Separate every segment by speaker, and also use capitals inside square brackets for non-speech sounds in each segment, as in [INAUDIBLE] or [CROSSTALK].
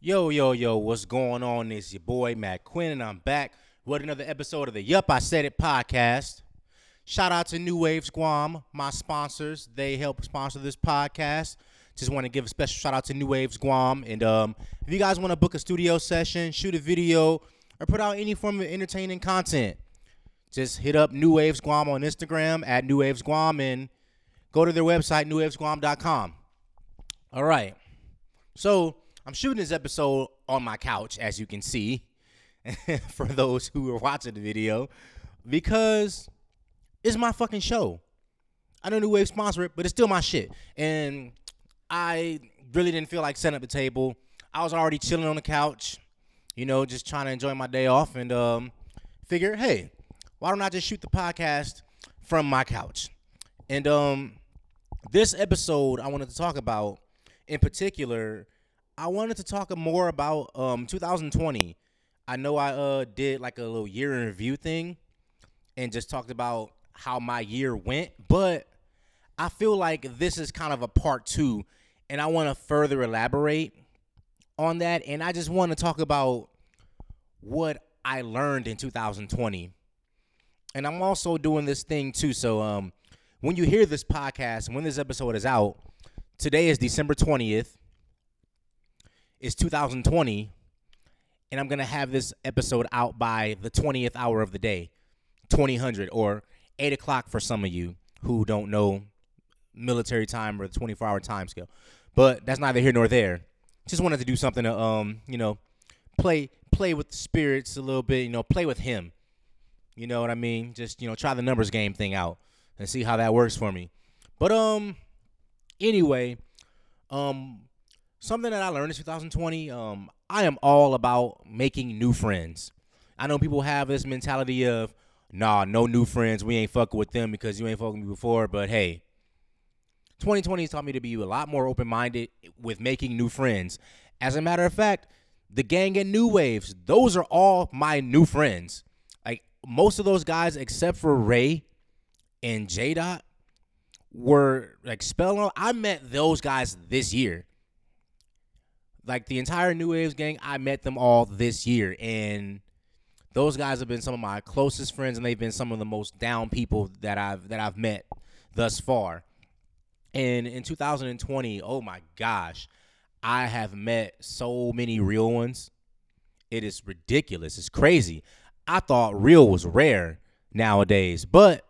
Speaker 1: Yo, yo, yo, what's going on? It's your boy Mac Quinn, and I'm back with another episode of the Yup, I Said It podcast. Shout out to New Waves Guam, my sponsors. They help sponsor this podcast. Just want to give a special shout out to New Waves Guam. And um, if you guys want to book a studio session, shoot a video, or put out any form of entertaining content, just hit up New Waves Guam on Instagram at New Waves Guam and go to their website, newwavesguam.com. All right. So I'm shooting this episode on my couch, as you can see, [LAUGHS] for those who are watching the video, because it's my fucking show. I don't know New Wave sponsor it, but it's still my shit. And I really didn't feel like setting up the table. I was already chilling on the couch, you know, just trying to enjoy my day off and um, figure, hey, why don't I just shoot the podcast from my couch? And um, this episode, I wanted to talk about, in particular, I wanted to talk more about um 2020. I know I uh did like a little year in review thing and just talked about how my year went, but I feel like this is kind of a part 2 and I want to further elaborate on that and I just want to talk about what I learned in 2020. And I'm also doing this thing too so um when you hear this podcast when this episode is out, today is December 20th is 2020, and I'm gonna have this episode out by the 20th hour of the day, 2000 or 8 o'clock for some of you who don't know military time or the 24 hour time scale. But that's neither here nor there. Just wanted to do something to um, you know, play play with the spirits a little bit, you know, play with him. You know what I mean? Just, you know, try the numbers game thing out and see how that works for me. But um anyway, um something that I learned in 2020, um, I am all about making new friends. I know people have this mentality of, nah, no new friends. We ain't fucking with them because you ain't fucking me before. But hey, 2020 has taught me to be a lot more open minded with making new friends. As a matter of fact, the gang and new waves, those are all my new friends. Like most of those guys, except for Ray and J Dot, were like spelling. I met those guys this year like the entire New Waves gang, I met them all this year, and those guys have been some of my closest friends, and they've been some of the most down people that I've that I've met thus far. And in 2020, oh my gosh, I have met so many real ones. It is ridiculous. It's crazy. I thought real was rare nowadays, but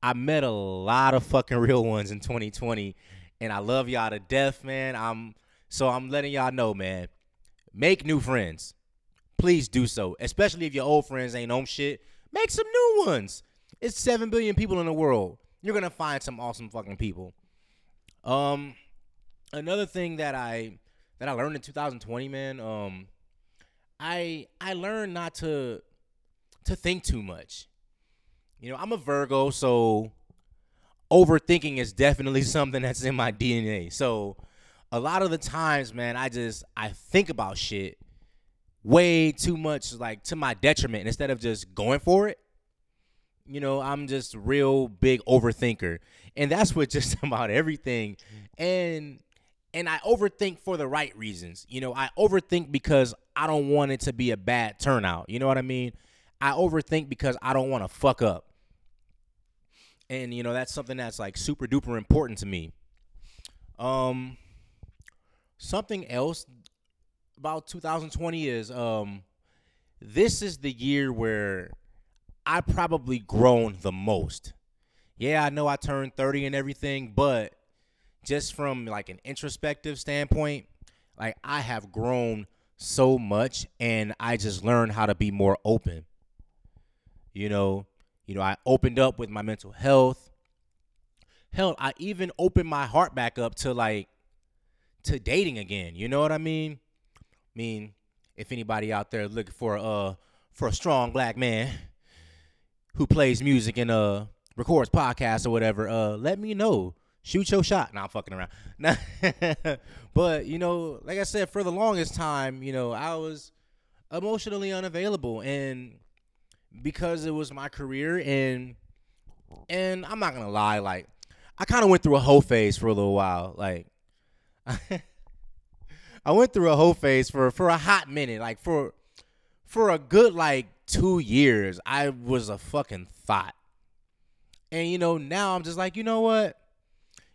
Speaker 1: I met a lot of fucking [LAUGHS] real ones in 2020, and I love y'all to death, man. I'm so I'm letting y'all know, man. Make new friends. Please do so. Especially if your old friends ain't on shit. Make some new ones. It's seven billion people in the world. You're gonna find some awesome fucking people. Um, another thing that I that I learned in 2020, man. Um, I I learned not to to think too much. You know, I'm a Virgo, so overthinking is definitely [LAUGHS] something that's in my DNA. So a lot of the times, man, I just I think about shit way too much, like to my detriment, instead of just going for it. You know, I'm just real big overthinker, and that's with [LAUGHS] just about everything. And and I overthink for the right reasons. You know, I overthink because I don't want it to be a bad turnout. You know what I mean? I overthink because I don't want to fuck up. And you know, that's something that's like super duper important to me. Um something else about 2020 is um this is the year where I probably grown the most. Yeah, I know I turned 30 and everything, but just from like an introspective standpoint, like I have grown so much and I just learned how to be more open. You know, you know, I opened up with my mental health. Hell, I even opened my heart back up to like to dating again. You know what I mean? I mean, if anybody out there looking for a for a strong black man who plays music and uh records podcasts or whatever, uh, let me know. Shoot your shot. Nah, I'm fucking around. Nah. [LAUGHS] but you know, like I said, for the longest time, you know, I was emotionally unavailable, and because it was my career, and and I'm not gonna lie, like I kind of went through a whole phase for a little while, like [LAUGHS] I went through a whole phase for for a hot minute, like for for a good like two years. I was a fucking thought, and you know now I'm just like, you know what?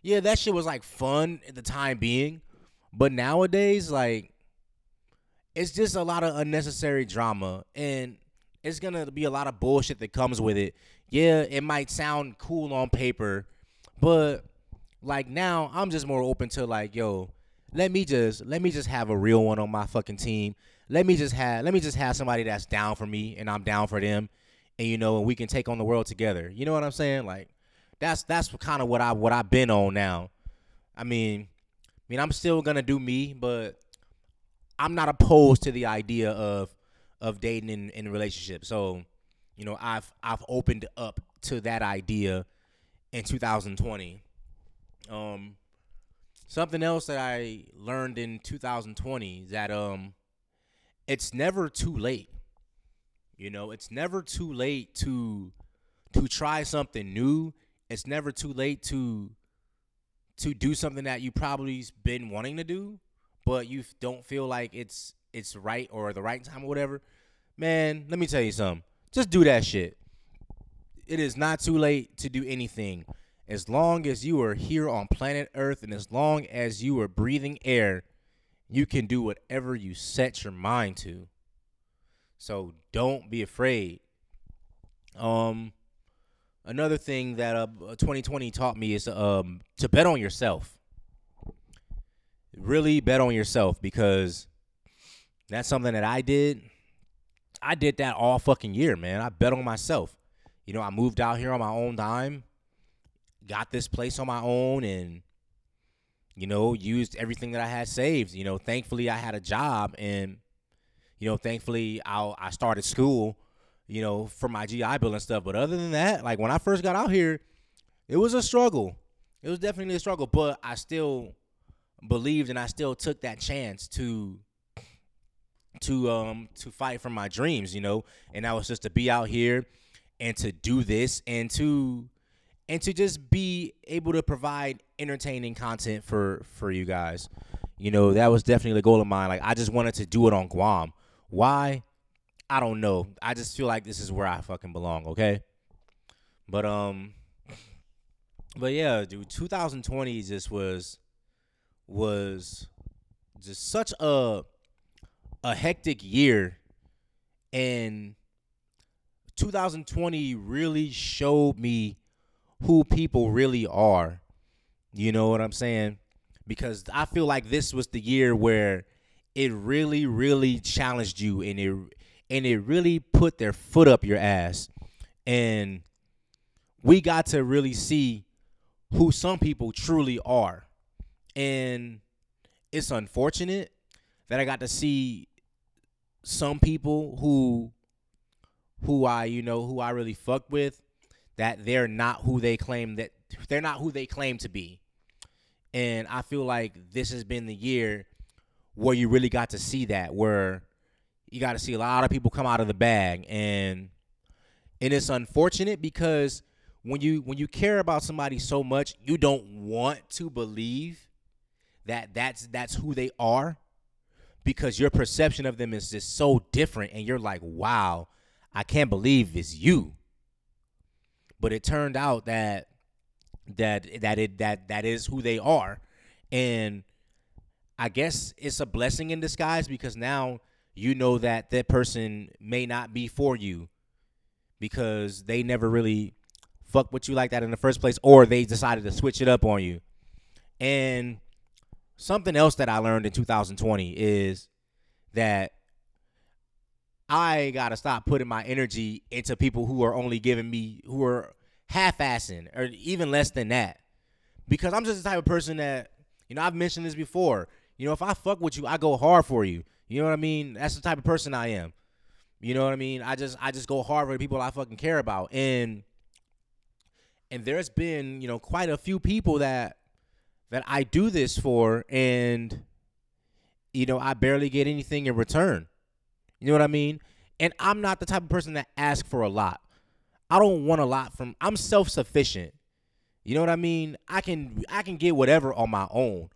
Speaker 1: Yeah, that shit was like fun at the time being, but nowadays like it's just a lot of unnecessary drama and it's gonna be a lot of bullshit that comes with it. Yeah, it might sound cool on paper, but like now I'm just more open to like, yo, let me just let me just have a real one on my fucking team. Let me just have let me just have somebody that's down for me and I'm down for them, and you know, and we can take on the world together. You know what I'm saying? Like that's that's kind of what I what I've been on now. I mean, I mean I'm still gonna do me, but I'm not opposed to the idea of of dating in, in relationships. So, you know, I've I've opened up to that idea in 2020. Um, something else that I learned in 2020 that um, it's never too late. You know, it's never too late to to try something new. It's never too late to to do something that you probably been wanting to do, but you don't feel like it's it's right or the right time or whatever. Man, let me tell you something. Just do that shit. It is not too late to do anything. As long as you are here on planet Earth and as long as you are breathing air, you can do whatever you set your mind to. So don't be afraid. Um another thing that uh 2020 taught me is um to bet on yourself. Really bet on yourself because that's something that I did. I did that all fucking year, man. I bet on myself. You know, I moved out here on my own dime, got this place on my own, and you know, used everything that I had saved. You know, thankfully I had a job, and you know, thankfully I I started school. You know, for my GI Bill and stuff. But other than that, like when I first got out here, it was a struggle. It was definitely a struggle, but I still believed and I still took that chance to to um to fight for my dreams, you know, and that was just to be out here and to do this and to and to just be able to provide entertaining content for for you guys. You know, that was definitely the goal of mine. Like I just wanted to do it on Guam. Why? I don't know. I just feel like this is where I fucking belong, okay? But um but yeah, dude, 2020 just was was just such a a hectic year and 2020 really showed me who people really are. You know what I'm saying? Because I feel like this was the year where it really really challenged you and it and it really put their foot up your ass. And we got to really see who some people truly are. And it's unfortunate that I got to see some people who who I, you know, who I really fuck with that they're not who they claim that they're not who they claim to be. And I feel like this has been the year where you really got to see that where you got to see a lot of people come out of the bag and and it's unfortunate because when you when you care about somebody so much, you don't want to believe that that's that's who they are because your perception of them is just so different and you're like, "Wow, I can't believe it's you." But it turned out that that that it that that is who they are and I guess it's a blessing in disguise because now you know that that person may not be for you because they never really fuck with you like that in the first place or they decided to switch it up on you. And something else that I learned in 2020 is that I got to stop putting my energy into people who are only giving me who are half-assing or even less than that. Because I'm just the type of person that you know, I've mentioned this before. You know, if I fuck with you, I go hard for you. You know what I mean? That's the type of person I am. You know what I mean? I just I just go hard for the people I fucking care about. And and there's been, you know, quite a few people that that I do this for and you know, I barely get anything in return. You know what I mean? And I'm not the type of person that asks for a lot. I don't want a lot from I'm self-sufficient. You know what I mean? I can I can get whatever on my own.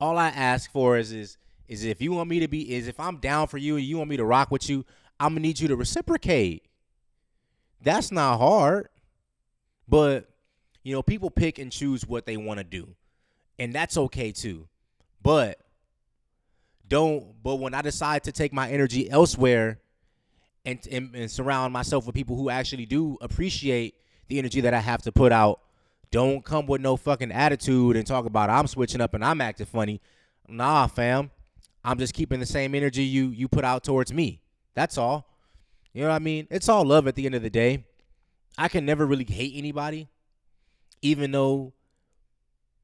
Speaker 1: All I ask for is is is if you want me to be is if I'm down for you and you want me to rock with you, I'm gonna need you to reciprocate. That's not hard. But you know, people pick and choose what they want to do. And that's okay too. But don't but when I decide to take my energy elsewhere and, and, and surround myself with people who actually do appreciate the energy that I have to put out, don't come with no fucking attitude and talk about I'm switching up and I'm acting funny. Nah, fam. I'm just keeping the same energy you you put out towards me. That's all. You know what I mean? It's all love at the end of the day. I can never really hate anybody, even though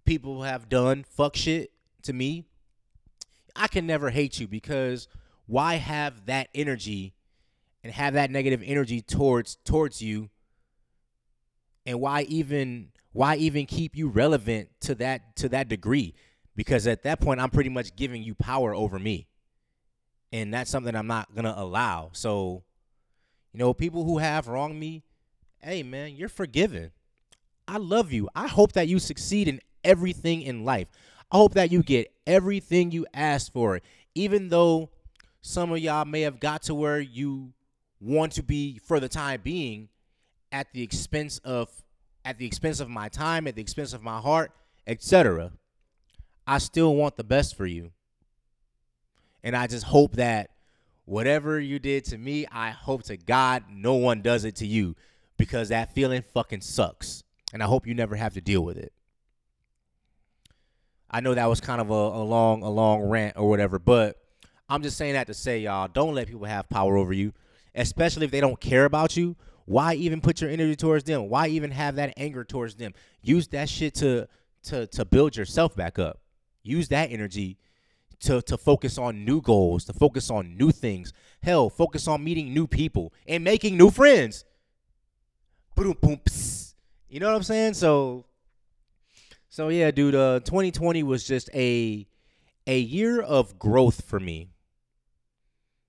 Speaker 1: people have done fuck shit to me. I can never hate you because why have that energy and have that negative energy towards towards you? And why even why even keep you relevant to that to that degree? Because at that point I'm pretty much giving you power over me. And that's something I'm not going to allow. So you know people who have wronged me hey man you're forgiven. I love you. I hope that you succeed in everything in life I hope that you get everything you asked for even though some of y'all may have got to where you want to be for the time being at the expense of at the expense of my time, at the expense of my heart, etc. I still want the best for you. And I just hope that whatever you did to me, I hope to God no one does it to you because that feeling fucking sucks. And I hope you never have to deal with it. I know that was kind of a, a long, a long rant or whatever, but I'm just saying that to say, y'all, don't let people have power over you especially if they don't care about you. Why even put your energy towards them? Why even have that anger towards them? Use that shit to to to build yourself back up. Use that energy to to focus on new goals, to focus on new things. Hell, focus on meeting new people and making new friends. You know what I'm saying? So, so yeah, dude. Uh, 2020 was just a a year of growth for me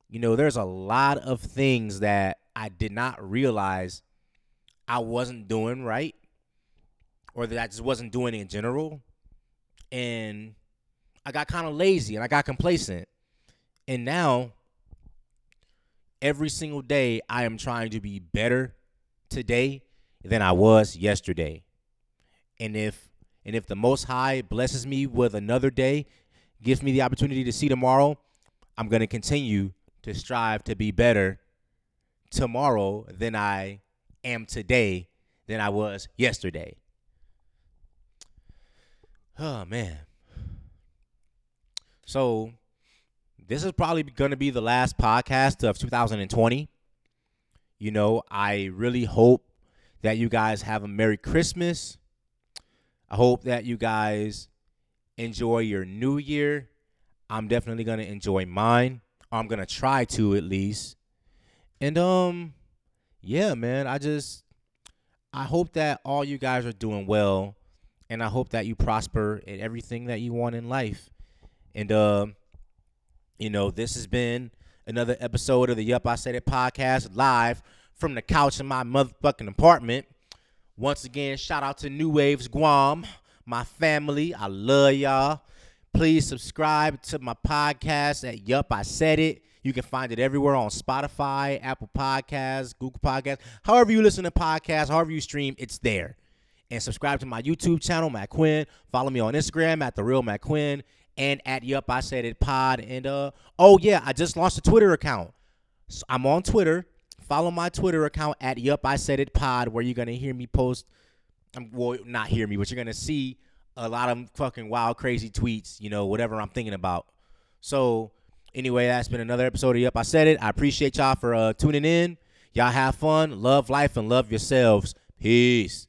Speaker 1: you know, there's a lot of things that I did not realize I wasn't doing right or that I just wasn't doing in general. And I got kind of lazy and I got complacent. And now, every single day, I am trying to be better today than I was yesterday. And if and if the most high blesses me with another day, gives me the opportunity to see tomorrow, I'm going to continue to strive to be better tomorrow than I am today than I was yesterday. Oh man. So this is probably going to be the last podcast of 2020. You know, I really hope that you guys have a Merry Christmas. I hope that you guys enjoy your new year. I'm definitely going to enjoy mine. I'm gonna try to at least. And um, yeah, man, I just I hope that all you guys are doing well, and I hope that you prosper in everything that you want in life. And uh, you know, this has been another episode of the Yup I Said It podcast live from the couch in my motherfucking apartment. Once again, shout out to New Waves Guam, my family. I love y'all. Please subscribe to my podcast at Yup, I Said It. You can find it everywhere on Spotify, Apple Podcasts, Google Podcasts. However you listen to podcasts, however you stream, it's there. And subscribe to my YouTube channel, Mac Quinn. Follow me on Instagram at the real Mac Quinn and at Yup I Said It Pod. And uh, oh yeah, I just launched a Twitter account. So I'm on Twitter. Follow my Twitter account at Yup I Said It Pod, where you're gonna hear me post. Um, well, not hear me, but you're gonna see a lot of fucking wild, crazy tweets, you know, whatever I'm thinking about. So, anyway, that's been another episode of Yup, I Said It. I appreciate y'all for uh, tuning in. Y'all have fun, love life, and love yourselves. Peace.